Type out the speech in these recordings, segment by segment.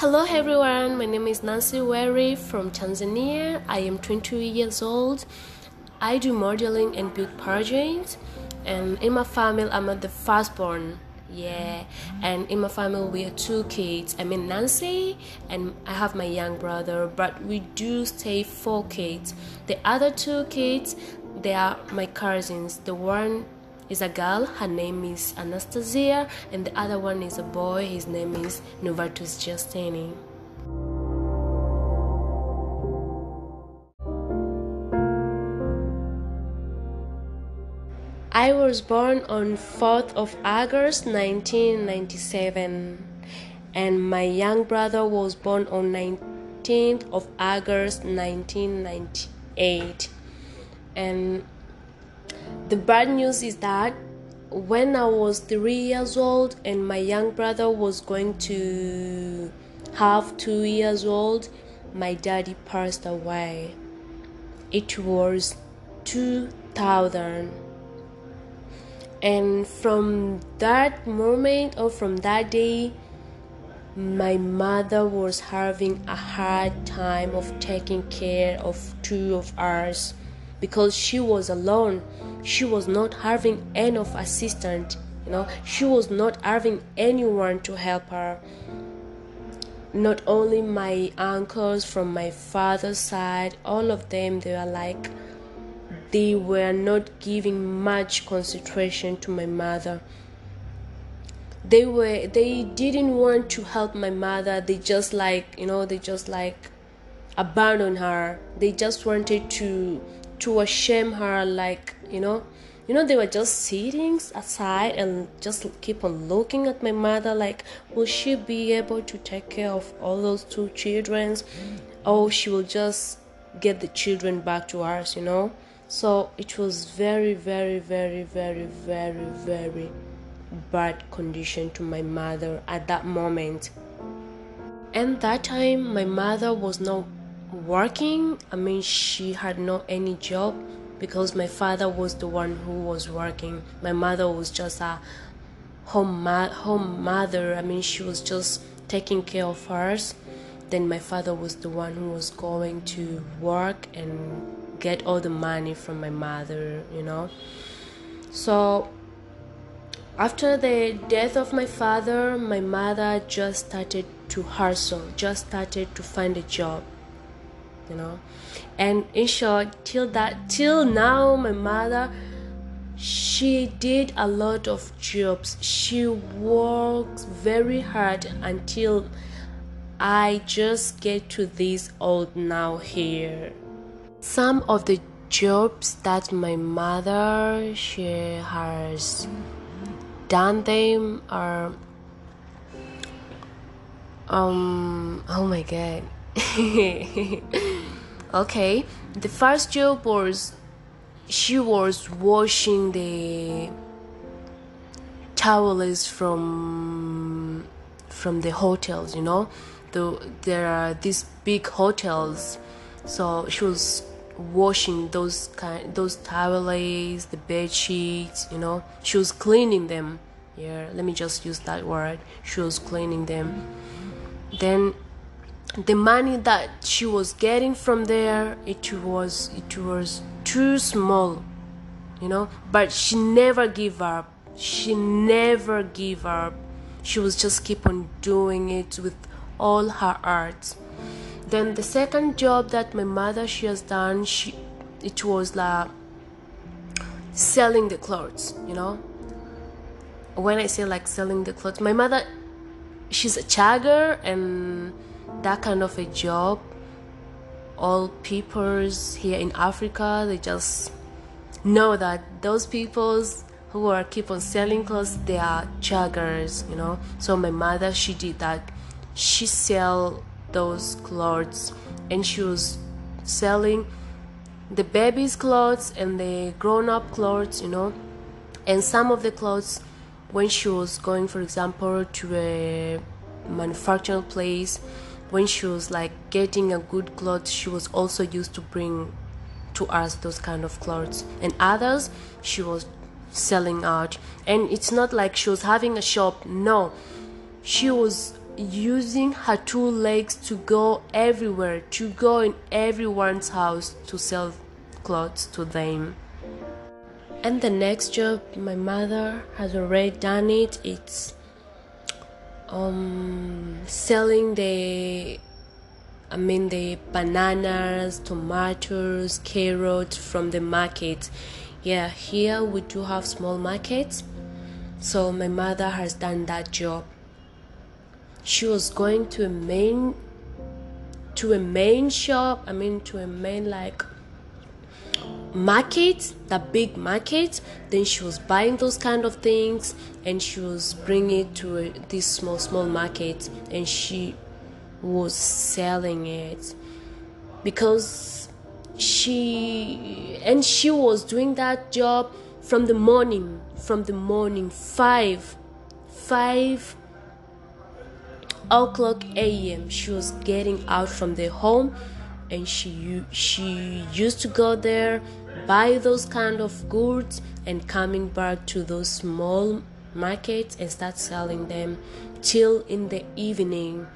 Hello everyone, my name is Nancy Weri from Tanzania. I am 22 years old. I do modeling and beauty projects and in my family, I'm the firstborn. Yeah, and in my family, we are two kids. I mean, Nancy, and I have my young brother, but we do stay four kids. The other two kids, they are my cousins. The one is a girl, her name is Anastasia, and the other one is a boy, his name is Novatus Justini. I was born on 4th of August 1997 and my young brother was born on 19th of August 1998 and the bad news is that when I was 3 years old and my young brother was going to have 2 years old my daddy passed away. It was 2000 and from that moment or from that day my mother was having a hard time of taking care of two of us because she was alone. She was not having enough assistant you know. She was not having anyone to help her. Not only my uncles from my father's side all of them they were like they were not giving much concentration to my mother. They were they didn't want to help my mother. They just like you know they just like abandon her. They just wanted to to shame her like you know you know they were just sitting aside and just keep on looking at my mother like will she be able to take care of all those two children oh she will just get the children back to us you know so it was very, very, very, very, very, very bad condition to my mother at that moment. And that time, my mother was not working. I mean, she had no any job because my father was the one who was working. My mother was just a home ma- home mother. I mean, she was just taking care of us. Then my father was the one who was going to work and get all the money from my mother, you know. So after the death of my father, my mother just started to hustle, just started to find a job, you know. And in short, till that till now my mother she did a lot of jobs. She works very hard until I just get to this old now here. Some of the jobs that my mother she has done them are um oh my god okay the first job was she was washing the towels from from the hotels you know? The, there are these big hotels so she was washing those kind those towels the bed sheets you know? She was cleaning them. Yeah let me just use that word. She was cleaning them. Then the money that she was getting from there it was it was too small you know? But she never give up. She never give up. She was just keep on doing it with all her heart. Then the second job that my mother she has done she it was like selling the clothes you know? When i say like selling the clothes my mother she's a chagger and that kind of a job all peoples here in africa they just know that those peoples who are keep on selling clothes they are chaggers you know. So my mother she did that. She sell those clothes and she was selling the baby's clothes and the grown-up clothes you know. And some of the clothes when she was going for example to a manufacturing place when she was like getting a good clothes she was also used to bring to us those kind of clothes and others she was selling out and it's not like she was having a shop no she was using her two legs to go everywhere, to go in everyone's house to sell clothes to them. And the next job, my mother has already done it. It's um, selling the, I mean the bananas, tomatoes, carrots from the market. Yeah, here we do have small markets. So my mother has done that job. She was going to a main to a main shop, I mean to a main like market, the big market. Then she was buying those kind of things and she was bringing it to a, this small, small market and she was selling it because she and she was doing that job from the morning from the morning 5 5 o'clock a.m. she was getting out from the home and she she used to go there buy those kind of goods and coming back to those small markets and start selling them till in the evening.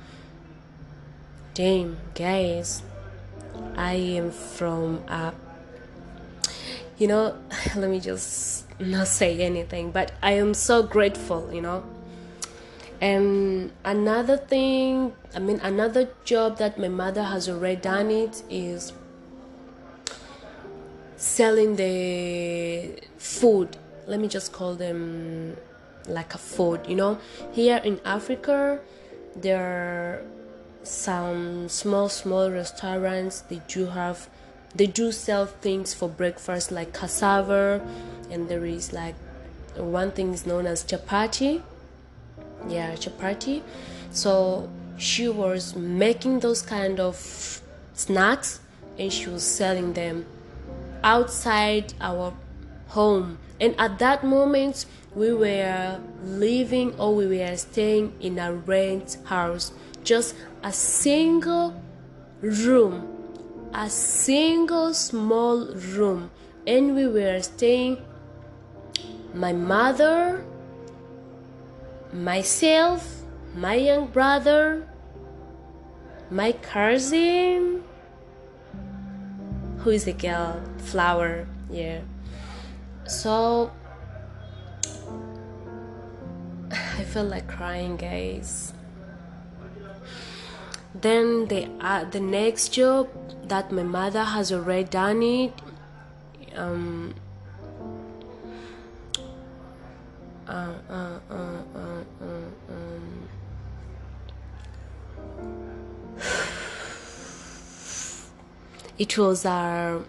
Damn guys i am from uh you know let me just not say anything but i am so grateful you know. And another thing i mean another job that my mother has already done it is selling the food. Let me just call them like a food you know? Here in africa there are some small small restaurants they do have they do sell things for breakfast like cassava and there is like one thing is known as chapati. Yeah chapati. So she was making those kind of snacks and she was selling them outside our home. And at that moment we were living or we were staying in a rent house. Just a single room a single small room. And we were staying my mother myself my young brother my cousin who is a girl? Flower yeah. So i feel like crying guys. Then the uh, the next job that my mother has already done it um uh, uh, uh, it was our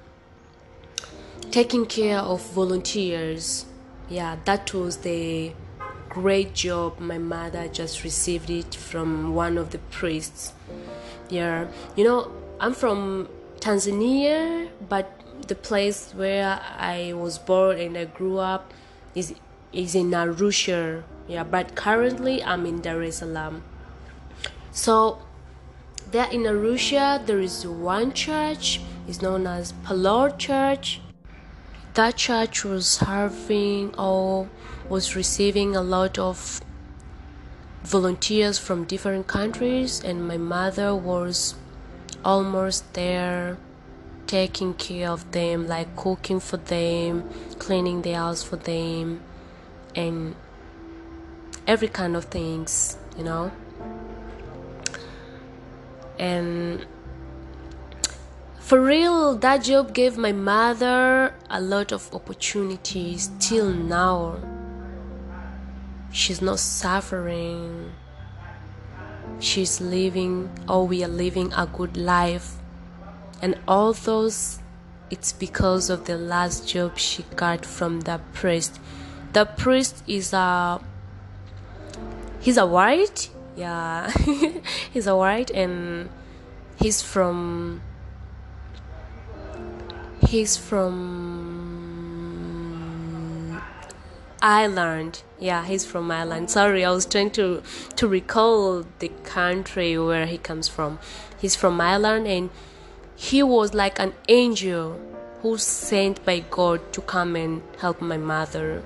taking care of volunteers. Yeah that was the great job. My mother just received it from one of the priests. Yeah you know i'm from tanzania but the place where i was born and i grew up is is in arusha. Yeah but currently i'm in dar es salaam. So there in arusha there is one church it's known as palor church. That church was having or was receiving a lot of volunteers from different countries and my mother was almost there taking care of them like cooking for them cleaning the house for them and every kind of things you know and for real, that job gave my mother a lot of opportunities till now. She's not suffering. She's living, or we are living a good life. And all those, it's because of the last job she got from the priest. The priest is a, he's a white, yeah, he's a white, and he's from he's from Ireland. Yeah, he's from Ireland. Sorry, I was trying to to recall the country where he comes from. He's from Ireland and he was like an angel who sent by God to come and help my mother.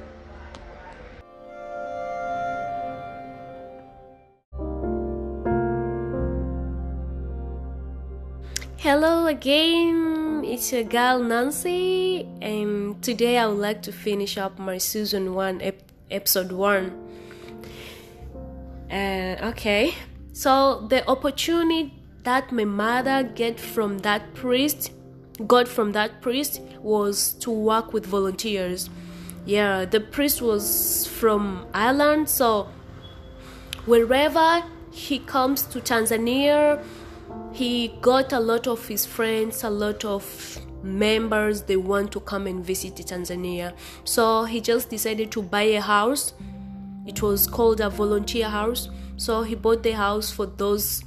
Hello again, it's your girl Nancy, and today I would like to finish up my season 1, ep- episode 1. Uh, okay, so the opportunity that my mother get from that priest, got from that priest, was to work with volunteers. Yeah, the priest was from Ireland, so wherever he comes to Tanzania, he got a lot of his friends, a lot of members they want to come and visit Tanzania. So he just decided to buy a house. It was called a volunteer house. So he bought the house for those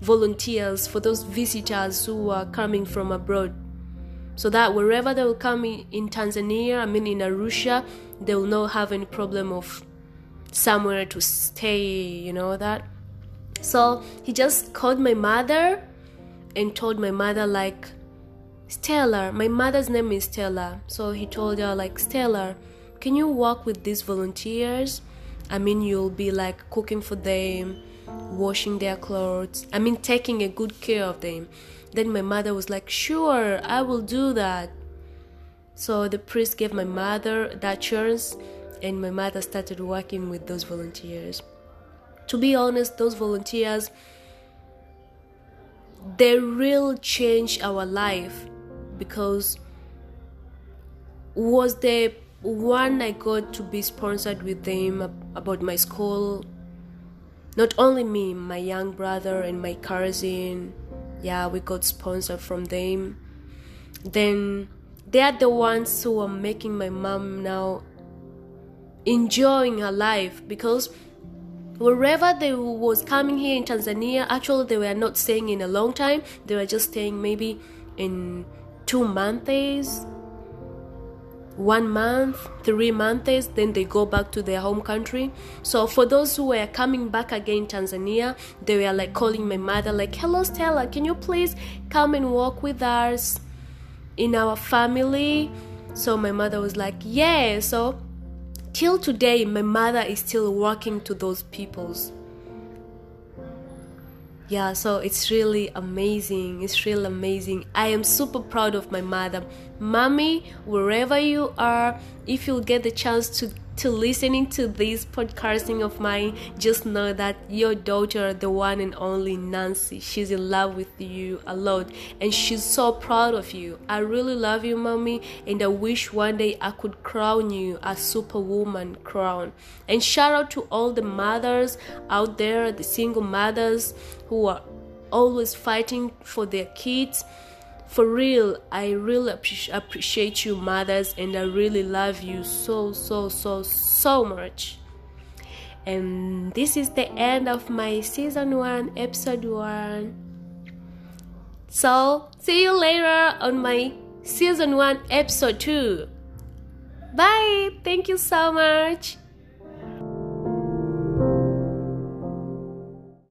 volunteers, for those visitors who are coming from abroad. So that wherever they will come in, Tanzania, I mean in Arusha, they will not have any problem of somewhere to stay, you know that. So he just called my mother and told my mother like Stella, my mother's name is Stella. So he told her like Stella, can you work with these volunteers? I mean you'll be like cooking for them, washing their clothes. I mean taking a good care of them. Then my mother was like, "Sure, I will do that." So the priest gave my mother that chance and my mother started working with those volunteers to be honest, those volunteers they really changed our life because was the one I got to be sponsored with them about my school. Not only me, my young brother and my cousin, yeah, we got sponsored from them. Then they are the ones who are making my mom now enjoying her life because wherever they was coming here in Tanzania, actually they were not staying in a long time. They were just staying maybe in two months, one month, three months, then they go back to their home country. So for those who were coming back again Tanzania, they were like calling my mother like, "Hello Stella, can you please come and walk with us in our family?" So my mother was like, "Yeah." So till today my mother is still working to those peoples. Yeah so it's really amazing. It's really amazing. I am super proud of my mother. Mommy wherever you are if you get the chance to to listening to this podcasting of mine, just know that your daughter, the one and only Nancy, she's in love with you a lot and she's so proud of you. I really love you, mommy, and I wish one day I could crown you a superwoman crown. And shout out to all the mothers out there, the single mothers who are always fighting for their kids for real i really appreciate you mothers and i really love you so so so so much. And this is the end of my season 1 episode 1 so see you later on my season 1 episode 2 bye. Thank you so much